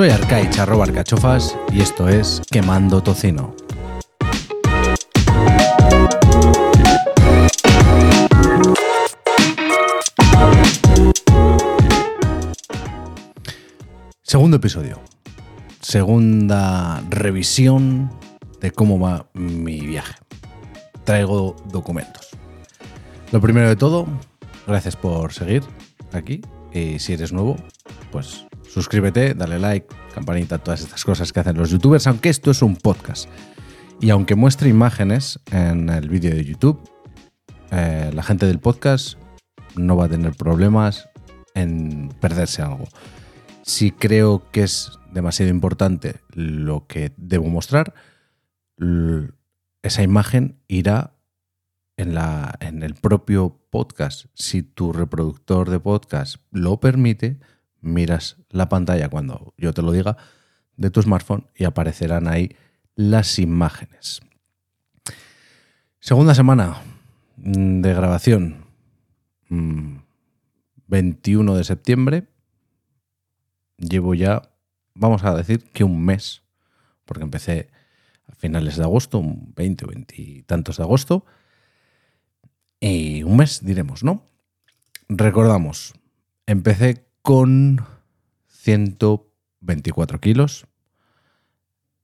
Soy Arcaich, arroba arcachofas, y esto es Quemando Tocino. Segundo episodio. Segunda revisión de cómo va mi viaje. Traigo documentos. Lo primero de todo, gracias por seguir aquí. Y si eres nuevo, pues suscríbete, dale like, campanita, todas estas cosas que hacen los youtubers, aunque esto es un podcast. Y aunque muestre imágenes en el vídeo de YouTube, eh, la gente del podcast no va a tener problemas en perderse algo. Si creo que es demasiado importante lo que debo mostrar, esa imagen irá en, la, en el propio podcast. Si tu reproductor de podcast lo permite, miras la pantalla cuando yo te lo diga de tu smartphone y aparecerán ahí las imágenes. Segunda semana de grabación, 21 mm, de septiembre. Llevo ya, vamos a decir que un mes, porque empecé a finales de agosto, un 20 o 20 y tantos de agosto. Y un mes, diremos, ¿no? Recordamos, empecé con 124 kilos.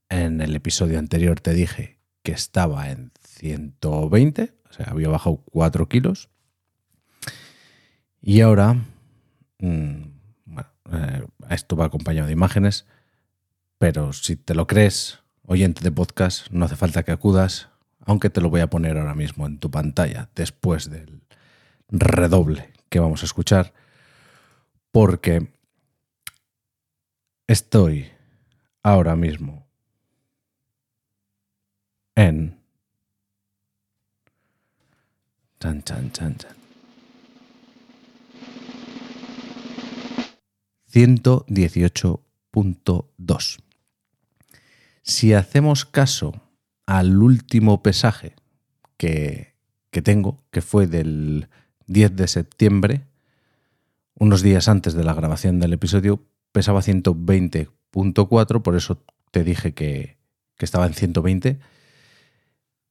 En el episodio anterior te dije que estaba en 120, o sea, había bajado 4 kilos. Y ahora, mm, bueno, eh, esto va acompañado de imágenes, pero si te lo crees, oyente de podcast, no hace falta que acudas, aunque te lo voy a poner ahora mismo en tu pantalla después del redoble que vamos a escuchar, porque estoy ahora mismo en... Chan, chan, chan, chan. 118.2. Si hacemos caso al último pesaje que, que, tengo, que fue del 10 de septiembre, unos días antes de la grabación del episodio, pesaba 120.4, por eso te dije que, estaba en 120.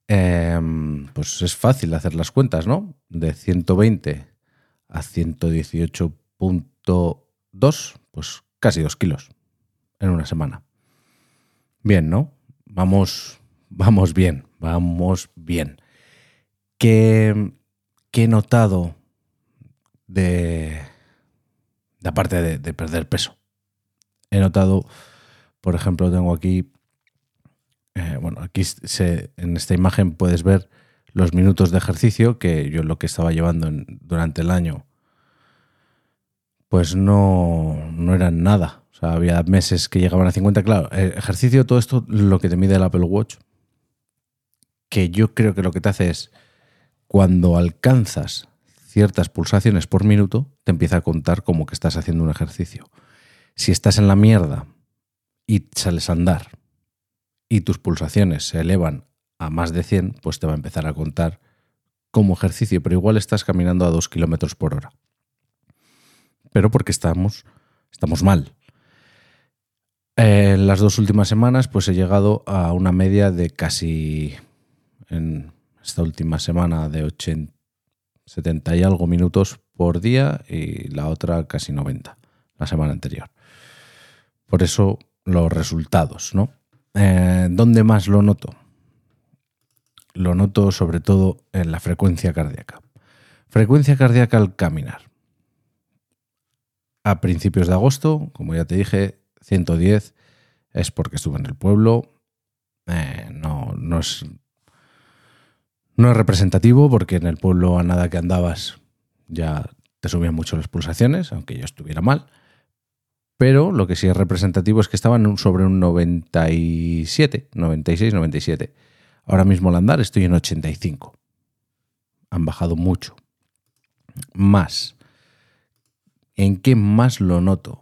Em, pues es fácil hacer las cuentas, ¿no? De 120 a 118.2, pues casi 2 kilos en una semana. Bien, ¿no? Vamos, vamos bien, vamos bien. ¿Qué, qué he notado de, de aparte de, perder peso? He notado, por ejemplo, tengo aquí, eh, bueno, aquí en esta imagen puedes ver los minutos de ejercicio que yo lo que estaba llevando durante el año, pues no, no eran nada. O sea, había meses que llegaban a 50. Claro, ejercicio, todo esto, lo que te mide el Apple Watch, que yo creo que lo que te hace es, cuando alcanzas ciertas pulsaciones por minuto, te empieza a contar como que estás haciendo un ejercicio. Si estás en la mierda y sales a andar y tus pulsaciones se elevan a más de 100, pues te va a empezar a contar como ejercicio, pero igual estás caminando a 2 kilómetros por hora. Pero porque estamos, estamos mal. En las dos últimas semanas, pues he llegado a una media de casi, en esta última semana, de 80, 70 y algo minutos por día y la otra casi 90, la semana anterior. Por eso los resultados, ¿no? Eh, ¿Dónde más lo noto? Lo noto sobre todo en la frecuencia cardíaca. Frecuencia cardíaca al caminar. A principios de agosto, como ya te dije, 110 es porque estuve en el pueblo. Eh, no, no, es, no es representativo porque en el pueblo a nada que andabas ya te subían mucho las pulsaciones, aunque yo estuviera mal. Pero lo que sí es representativo es que estaban sobre un 97, 96, 97. Ahora mismo al andar estoy en 85. Han bajado mucho. Más. ¿En qué más lo noto?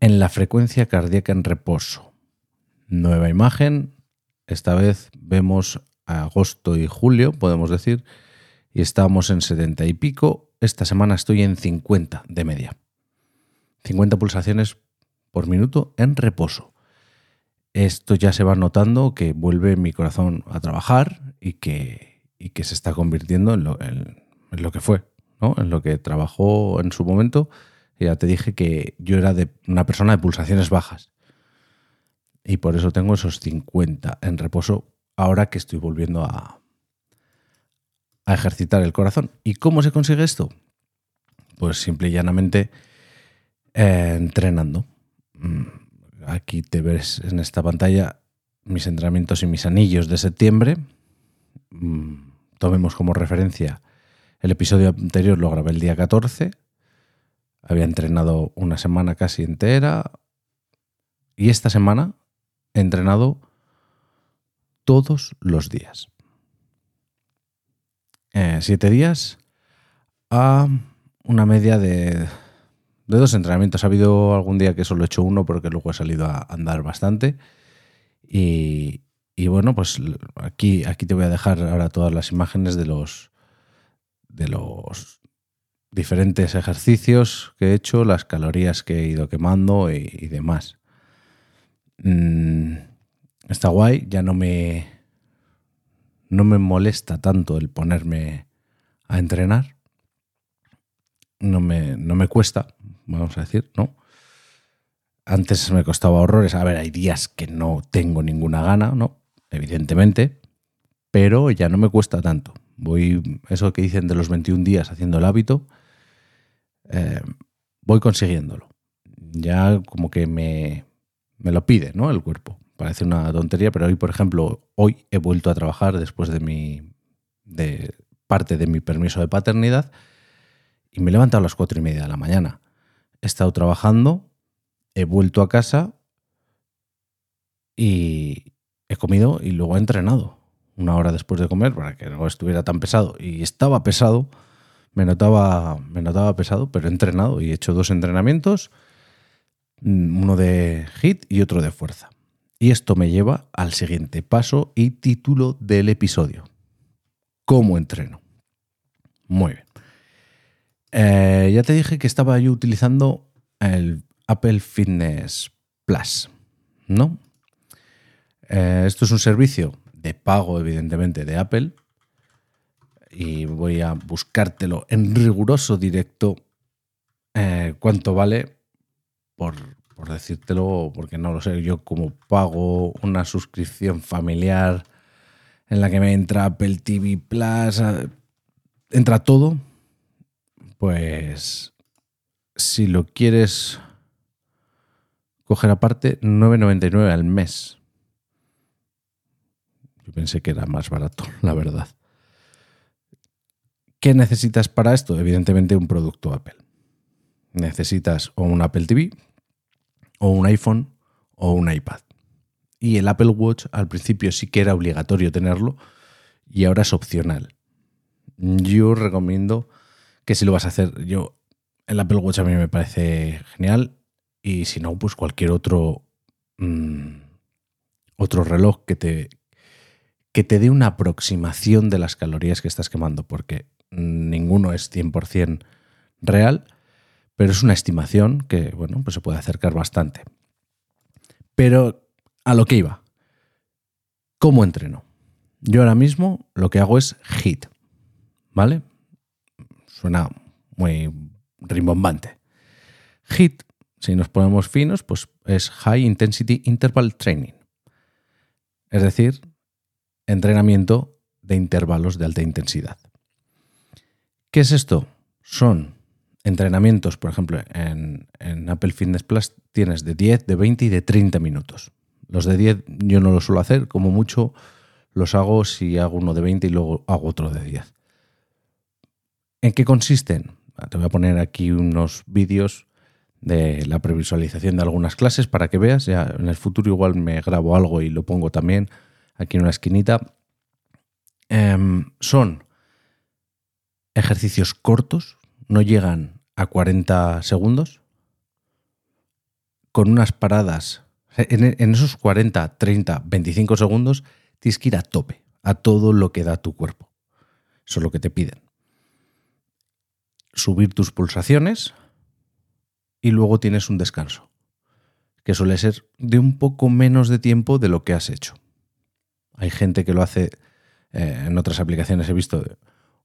en la frecuencia cardíaca en reposo. Nueva imagen, esta vez vemos agosto y julio, podemos decir, y estábamos en 70 y pico. Esta semana estoy en 50 de media. 50 pulsaciones por minuto en reposo. Esto ya se va notando que vuelve mi corazón a trabajar y que, y que se está convirtiendo en lo, en, lo que fue, ¿no? en lo que trabajó en su momento. Ya te dije que yo era de una persona de pulsaciones bajas. Y por eso tengo esos 50 en reposo ahora que estoy volviendo a, ejercitar el corazón. ¿Y cómo se consigue esto? Pues simple y llanamente eh, entrenando. Mm, aquí te ves en esta pantalla mis entrenamientos y mis anillos de septiembre. Mm, tomemos como referencia el episodio anterior, lo grabé el día 14. Había entrenado una semana casi entera. Y esta semana he entrenado todos los días. Eh, siete días a una media de, dos entrenamientos. Ha habido algún día que solo he hecho uno porque luego he salido a andar bastante. Y, bueno, pues aquí, aquí te voy a dejar ahora todas las imágenes de los, de los diferentes ejercicios que he hecho, las calorías que he ido quemando y, demás. Mm, está guay, ya no me, no me molesta tanto el ponerme a entrenar. No me, no me cuesta, vamos a decir, ¿no? Antes me costaba horrores. A ver, hay días que no tengo ninguna gana, ¿no? Evidentemente, pero ya no me cuesta tanto. Voy, eso que dicen de los 21 días haciendo el hábito, eh, voy consiguiéndolo. Ya como que me, me lo pide, ¿no? El cuerpo. Parece una tontería, pero hoy, por ejemplo, hoy he vuelto a trabajar después de mi de parte de mi permiso de paternidad y me he levantado a las cuatro y media de la mañana. He estado trabajando, he vuelto a casa y he comido y luego he entrenado una hora después de comer para que no estuviera tan pesado. Y estaba pesado, me notaba, me notaba pesado, pero he entrenado y he hecho dos entrenamientos, uno de hit y otro de fuerza. Y esto me lleva al siguiente paso y título del episodio. ¿Cómo entreno? Muy bien. Eh, ya te dije que estaba yo utilizando el Apple Fitness Plus, ¿no? Eh, esto es un servicio de pago, evidentemente, de Apple. Y voy a buscártelo en riguroso directo eh, cuánto vale por, por decírtelo, porque no lo sé, yo como pago una suscripción familiar en la que me entra Apple TV Plus, entra todo, pues si lo quieres coger aparte, 9,99 al mes. Yo pensé que era más barato, la verdad. ¿Qué necesitas para esto? Evidentemente un producto Apple. Necesitas o un Apple TV, o un iPhone o un iPad. Y el Apple Watch al principio sí que era obligatorio tenerlo y ahora es opcional. Yo recomiendo que si lo vas a hacer, yo el Apple Watch a mí me parece genial y si no, pues cualquier otro mm, otro reloj que te que te dé una aproximación de las calorías que estás quemando, porque ninguno es 100% real pero es una estimación que, bueno, pues se puede acercar bastante. Pero a lo que iba. ¿Cómo entreno? Yo ahora mismo lo que hago es HIT, ¿vale? Suena muy rimbombante. HIT, si nos ponemos finos, pues es High Intensity Interval Training. Es decir, entrenamiento de intervalos de alta intensidad. ¿Qué es esto? Son entrenamientos, por ejemplo, en, Apple Fitness Plus tienes de 10, de 20 y de 30 minutos. Los de 10 yo no los suelo hacer, como mucho los hago si hago uno de 20 y luego hago otro de 10. ¿En qué consisten? Ah, te voy a poner aquí unos vídeos de la previsualización de algunas clases para que veas. Ya en el futuro igual me grabo algo y lo pongo también aquí en una esquinita. Em, son ejercicios cortos, no llegan a 40 segundos, con unas paradas, en, esos 40, 30, 25 segundos, tienes que ir a tope, a todo lo que da tu cuerpo. Eso es lo que te piden. Subir tus pulsaciones y luego tienes un descanso. que suele ser de un poco menos de tiempo de lo que has hecho. Hay gente que lo hace eh, en otras aplicaciones, he visto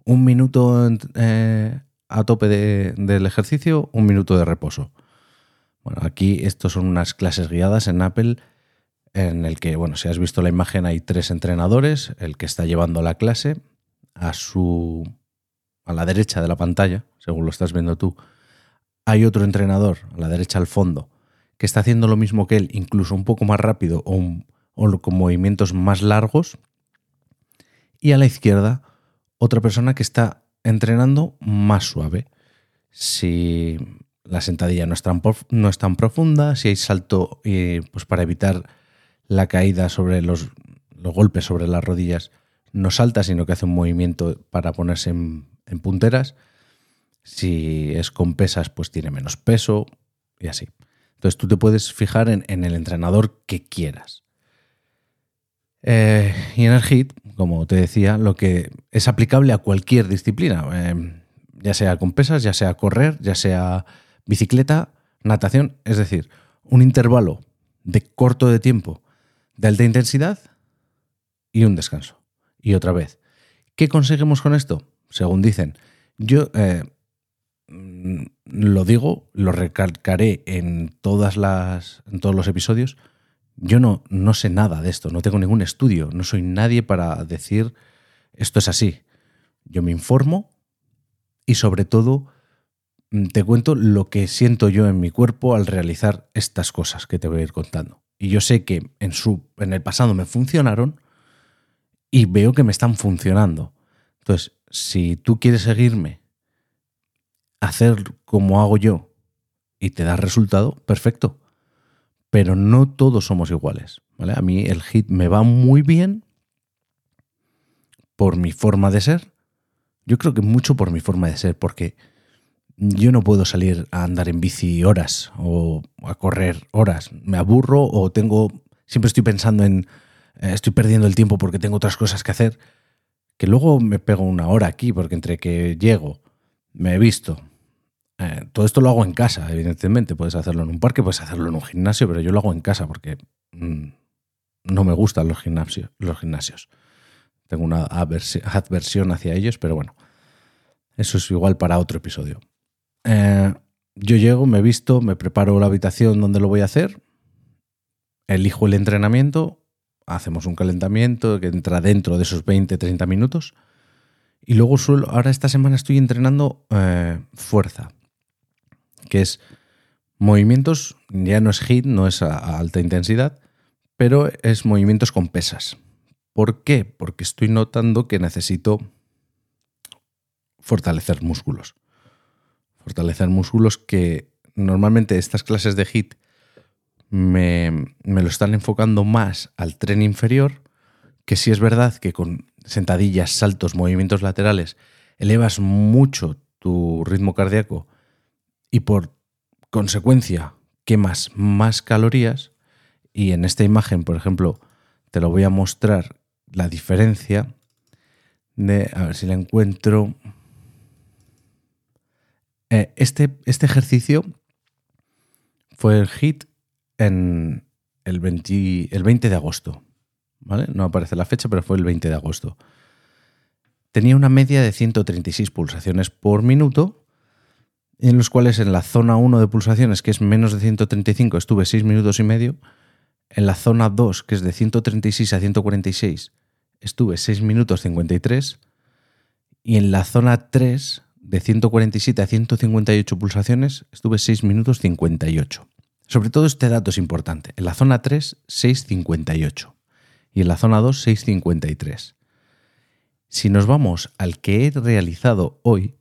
un minuto eh, a tope del ejercicio, un minuto de reposo. Bueno, aquí estos son unas clases guiadas en Apple en el que, bueno, si has visto la imagen hay tres entrenadores, el que está llevando la clase a su a la derecha de la pantalla, según lo estás viendo tú, hay otro entrenador a la derecha al fondo que está haciendo lo mismo que él, incluso un poco más rápido o, o con movimientos más largos. Y a la izquierda, otra persona que está entrenando más suave. Si la sentadilla no es tan, no es tan profunda, si hay salto eh, pues para evitar la caída sobre los, los, golpes sobre las rodillas, no salta, sino que hace un movimiento para ponerse en, punteras. Si es con pesas, pues tiene menos peso y así. Entonces tú te puedes fijar en, el entrenador que quieras. Eh, y en el HIT, como te decía, lo que es aplicable a cualquier disciplina, eh, ya sea con pesas, ya sea correr, ya sea bicicleta, natación, es decir, un intervalo de corto de tiempo de alta intensidad y un descanso. Y otra vez, ¿qué conseguimos con esto? Según dicen, yo eh, mm, lo digo, lo recalcaré en, todas las, en todos los episodios, yo no, no sé nada de esto, no tengo ningún estudio, no soy nadie para decir esto es así. Yo me informo y sobre todo mm, te cuento lo que siento yo en mi cuerpo al realizar estas cosas que te voy a ir contando. Y yo sé que en, su, en el pasado me funcionaron y veo que me están funcionando. Entonces, si tú quieres seguirme, hacer como hago yo y te da resultado, perfecto pero no todos somos iguales. ¿vale? A mí el hit me va muy bien por mi forma de ser. Yo creo que mucho por mi forma de ser, porque yo no puedo salir a andar en bici horas o a correr horas. Me aburro o tengo. Siempre estoy pensando en. Eh, estoy perdiendo el tiempo porque tengo otras cosas que hacer. Que luego me pego una hora aquí, porque entre que llego, me he visto, eh, todo esto lo hago en casa, evidentemente. Puedes hacerlo en un parque, puedes hacerlo en un gimnasio, pero yo lo hago en casa porque mm, no me gustan los, gimnasios, los gimnasios. Tengo una adversión hacia ellos, pero bueno, eso es igual para otro episodio. Eh, yo llego, me visto, me preparo la habitación donde lo voy a hacer, elijo el entrenamiento, hacemos un calentamiento que entra dentro de esos 20-30 minutos. Y luego suelo, ahora esta semana estoy entrenando eh, fuerza que es movimientos, ya no es HIT, no es a, alta intensidad, pero es movimientos con pesas. ¿Por qué? Porque estoy notando que necesito fortalecer músculos. Fortalecer músculos que normalmente estas clases de HIT me, me, lo están enfocando más al tren inferior, que sí es verdad que con sentadillas, saltos, movimientos laterales elevas mucho tu ritmo cardíaco y por consecuencia quemas más calorías y en esta imagen, por ejemplo, te lo voy a mostrar la diferencia de, a ver si la encuentro, eh, este, este ejercicio fue el hit en el 20, el 20 de agosto, ¿vale? No aparece la fecha, pero fue el 20 de agosto. Tenía una media de 136 pulsaciones por minuto en los cuales en la zona 1 de pulsaciones, que es menos de 135, estuve 6 minutos y medio. En la zona 2, que es de 136 a 146, estuve 6 minutos 53. Y en la zona 3, de 147 a 158 pulsaciones, estuve 6 minutos 58. Sobre todo este dato es importante. En la zona 3, 6.58. Y en la zona 2, 6.53. Si nos vamos al que he realizado hoy,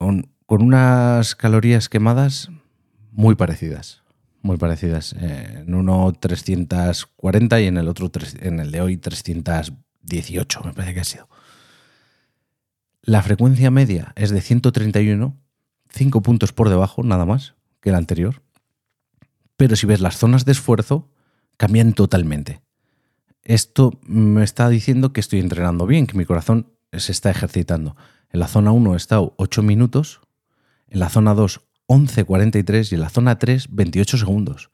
con, unas calorías quemadas muy parecidas. Muy parecidas. Eh, en uno 340 y en el otro, en el de hoy, 318, me parece que ha sido. La frecuencia media es de 131, 5 puntos por debajo, nada más, que el anterior. Pero si ves las zonas de esfuerzo, cambian totalmente. Esto me está diciendo que estoy entrenando bien, que mi corazón se está ejercitando. En la zona 1 he estado 8 minutos, en la zona 2 11.43 y en la zona 3 28 segundos.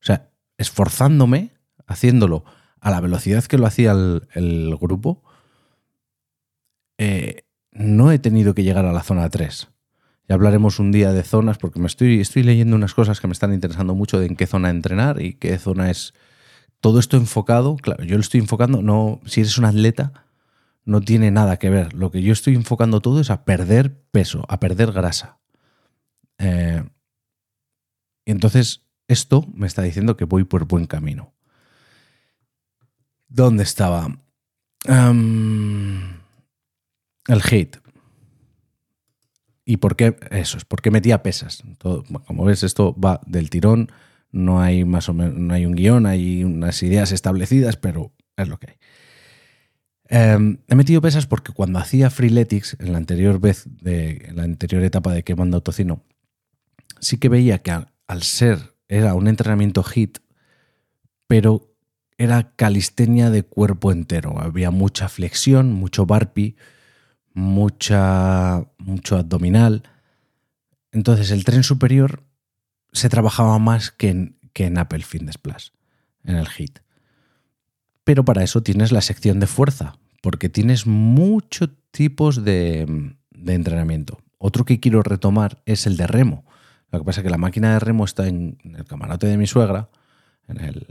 O sea, esforzándome, haciéndolo a la velocidad que lo hacía el, grupo, eh, no he tenido que llegar a la zona 3. Ya hablaremos un día de zonas porque me estoy, estoy leyendo unas cosas que me están interesando mucho de en qué zona entrenar y qué zona es todo esto enfocado. Claro, yo lo estoy enfocando, no, si eres un atleta, no tiene nada que ver. Lo que yo estoy enfocando todo es a perder peso, a perder grasa. Eh, y entonces esto me está diciendo que voy por buen camino. ¿Dónde estaba? el hate. ¿Y por qué? Eso es, porque metía pesas. como ves, esto va del tirón. No hay más o menos, no hay un guion, hay unas ideas establecidas, pero es lo que hay. Em, he metido pesas porque cuando hacía Freeletics, en la anterior vez, de, en la anterior etapa de quemando tocino, sí que veía que al, ser, era un entrenamiento HIT, pero era calistenia de cuerpo entero. Había mucha flexión, mucho barpi, mucha, mucho abdominal. Entonces el tren superior se trabajaba más que en, que en Apple Fitness Plus, en el HIT. Pero para eso tienes la sección de fuerza, porque tienes muchos tipos de, entrenamiento. Otro que quiero retomar es el de remo. Lo que pasa es que la máquina de remo está en, el camarote de mi suegra, en el,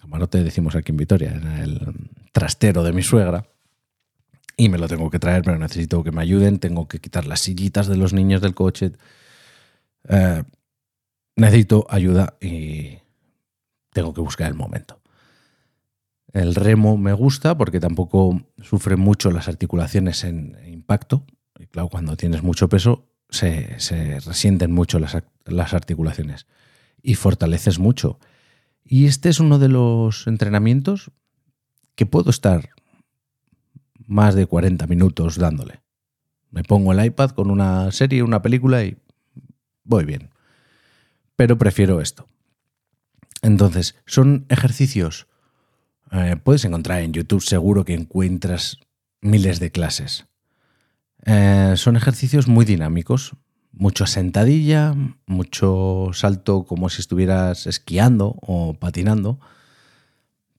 camarote decimos aquí en Vitoria, en el trastero de mi suegra, y me lo tengo que traer, pero necesito que me ayuden, tengo que quitar las sillitas de los niños del coche. Eh, necesito ayuda y tengo que buscar el momento. El remo me gusta porque tampoco sufre mucho las articulaciones en impacto. Y claro, cuando tienes mucho peso se, resienten mucho las, las articulaciones y fortaleces mucho. Y este es uno de los entrenamientos que puedo estar más de 40 minutos dándole. Me pongo el iPad con una serie, una película y voy bien. Pero prefiero esto. Entonces, son ejercicios eh, puedes encontrar en YouTube, seguro que encuentras miles de clases. Eh, son ejercicios muy dinámicos, mucho sentadilla, mucho salto como si estuvieras esquiando o patinando.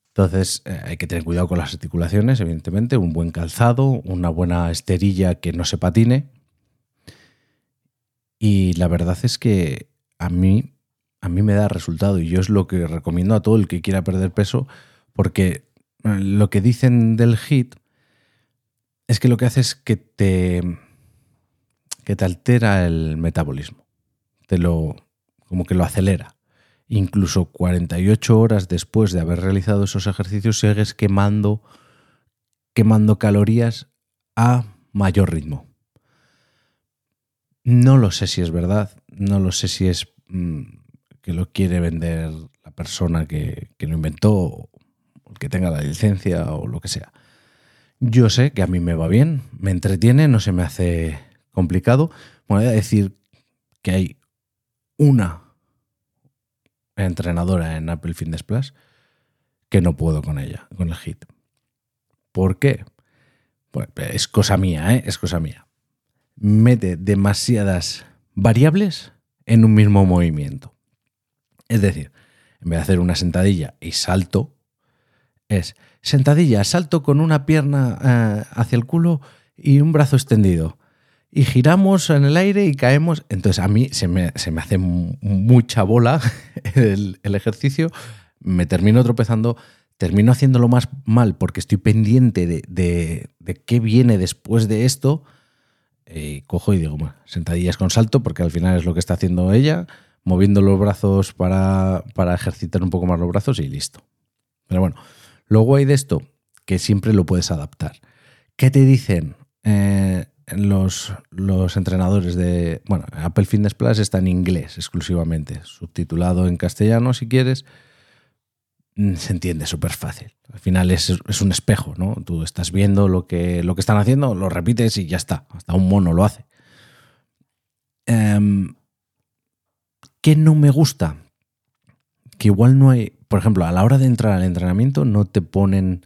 Entonces eh, hay que tener cuidado con las articulaciones, evidentemente, un buen calzado, una buena esterilla que no se patine. Y la verdad es que a mí, a mí me da resultado y yo es lo que recomiendo a todo el que quiera perder peso porque lo que dicen del HIT es que lo que hace es que te, que te altera el metabolismo. Te lo, como que lo acelera. Incluso 48 horas después de haber realizado esos ejercicios sigues quemando, quemando calorías a mayor ritmo. No lo sé si es verdad, no lo sé si es mm, que lo quiere vender la persona que lo inventó que tenga la licencia o lo que sea. Yo sé que a mí me va bien, me entretiene, no se me hace complicado. voy a decir que hay una entrenadora en Apple Fitness Plus que no puedo con ella, con el HIT. ¿Por qué? Pues es cosa mía, ¿eh? es cosa mía. Mete demasiadas variables en un mismo movimiento. Es decir, en vez de hacer una sentadilla y salto, es sentadilla, salto con una pierna eh, hacia el culo y un brazo extendido. Y giramos en el aire y caemos. Entonces a mí se me, hace mucha bola el, ejercicio, me termino tropezando, termino haciéndolo más mal porque estoy pendiente de, qué viene después de esto. Y cojo y digo, bueno, sentadillas con salto, porque al final es lo que está haciendo ella, moviendo los brazos para, para ejercitar un poco más los brazos y listo. Pero bueno, Luego hay de esto, que siempre lo puedes adaptar. ¿Qué te dicen eh, los, los entrenadores de... Bueno, Apple Fitness Plus está en inglés exclusivamente, subtitulado en castellano si quieres. Mm, se entiende súper fácil. Al final es, un espejo, ¿no? Tú estás viendo lo que, lo que están haciendo, lo repites y ya está. Hasta un mono lo hace. Em, ¿Qué no me gusta? Que igual no hay por ejemplo, a la hora de entrar al entrenamiento no te ponen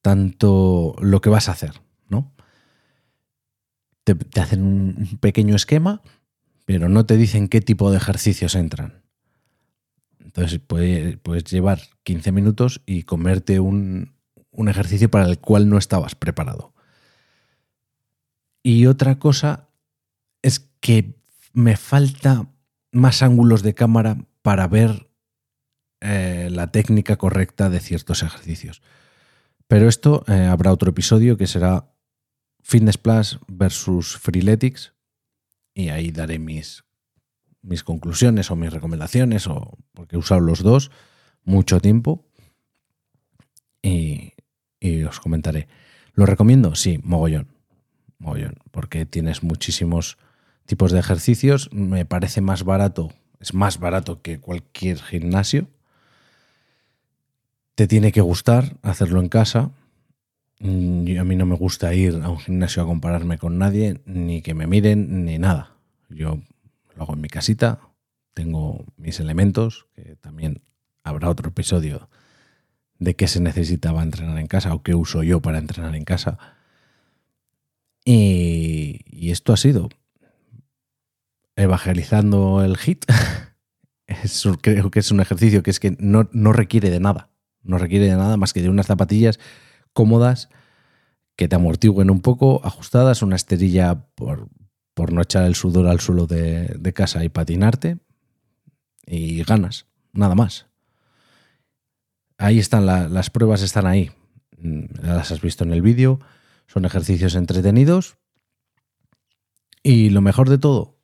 tanto lo que vas a hacer, ¿no? Te, hacen un pequeño esquema, pero no te dicen qué tipo de ejercicios entran. Entonces puedes, llevar 15 minutos y comerte un, un ejercicio para el cual no estabas preparado. Y otra cosa es que me falta más ángulos de cámara para ver eh, la técnica correcta de ciertos ejercicios. Pero esto eh, habrá otro episodio que será Fitness Plus versus Freeletics y ahí daré mis, mis conclusiones o mis recomendaciones, o, porque he usado los dos mucho tiempo y, y os comentaré. ¿Lo recomiendo? Sí, mogollón. Mogollón, porque tienes muchísimos tipos de ejercicios. Me parece más barato, es más barato que cualquier gimnasio. Tiene que gustar hacerlo en casa. Mm, a mí no me gusta ir a un gimnasio a compararme con nadie, ni que me miren, ni nada. Yo lo hago en mi casita, tengo mis elementos, que también habrá otro episodio de qué se necesitaba entrenar en casa o qué uso yo para entrenar en casa. Y, esto ha sido evangelizando el hit. creo que es un ejercicio que es que no, requiere de nada. No requiere de nada más que de unas zapatillas cómodas que te amortiguen un poco, ajustadas, una esterilla por, por no echar el sudor al suelo de, casa y patinarte. Y ganas, nada más. Ahí están las pruebas, están ahí. Mm, las has visto en el vídeo. Son ejercicios entretenidos. Y lo mejor de todo,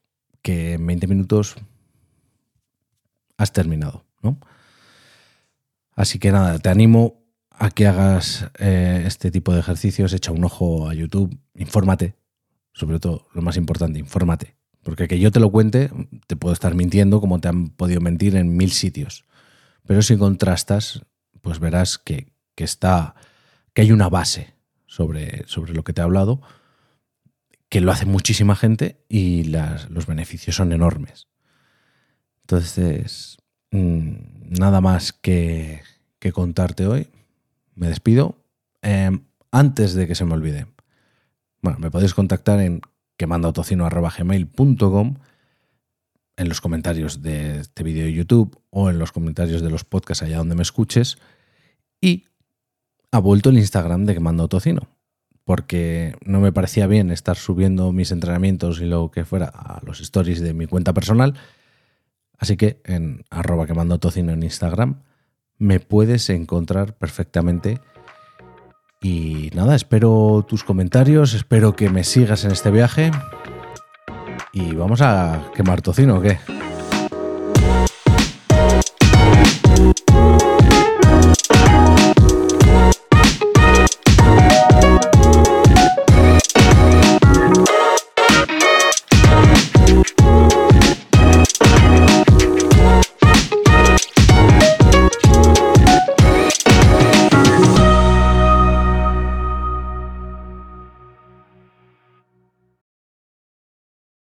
que en 20 minutos has terminado, ¿no? Así que nada, te animo a que hagas eh, este tipo de ejercicios, echa un ojo a YouTube, infórmate, sobre todo lo más importante, infórmate. Porque que yo te lo cuente, te puedo estar mintiendo como te han podido mentir en mil sitios. Pero si contrastas, pues verás que, está, que hay una base sobre, sobre lo que te he hablado que lo hace muchísima gente y los beneficios son enormes. Entonces, nada más que, contarte hoy. Me despido. Em, antes de que se me olvide, bueno, me podéis contactar en quemandautocino.gmail.com en los comentarios de este vídeo de YouTube o en los comentarios de los podcasts allá donde me escuches. Y ha vuelto el Instagram de Quemando Autocino porque no me parecía bien estar subiendo mis entrenamientos y lo que fuera a los stories de mi cuenta personal. Así que en arroba quemando tocino en Instagram me puedes encontrar perfectamente. Y nada, espero tus comentarios, espero que me sigas en este viaje. Y vamos a quemar tocino, ¿o qué?